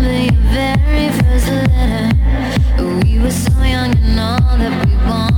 remember your very first letter. We were so young and all that we wanted.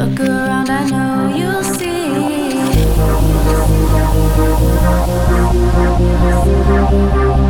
Thank you.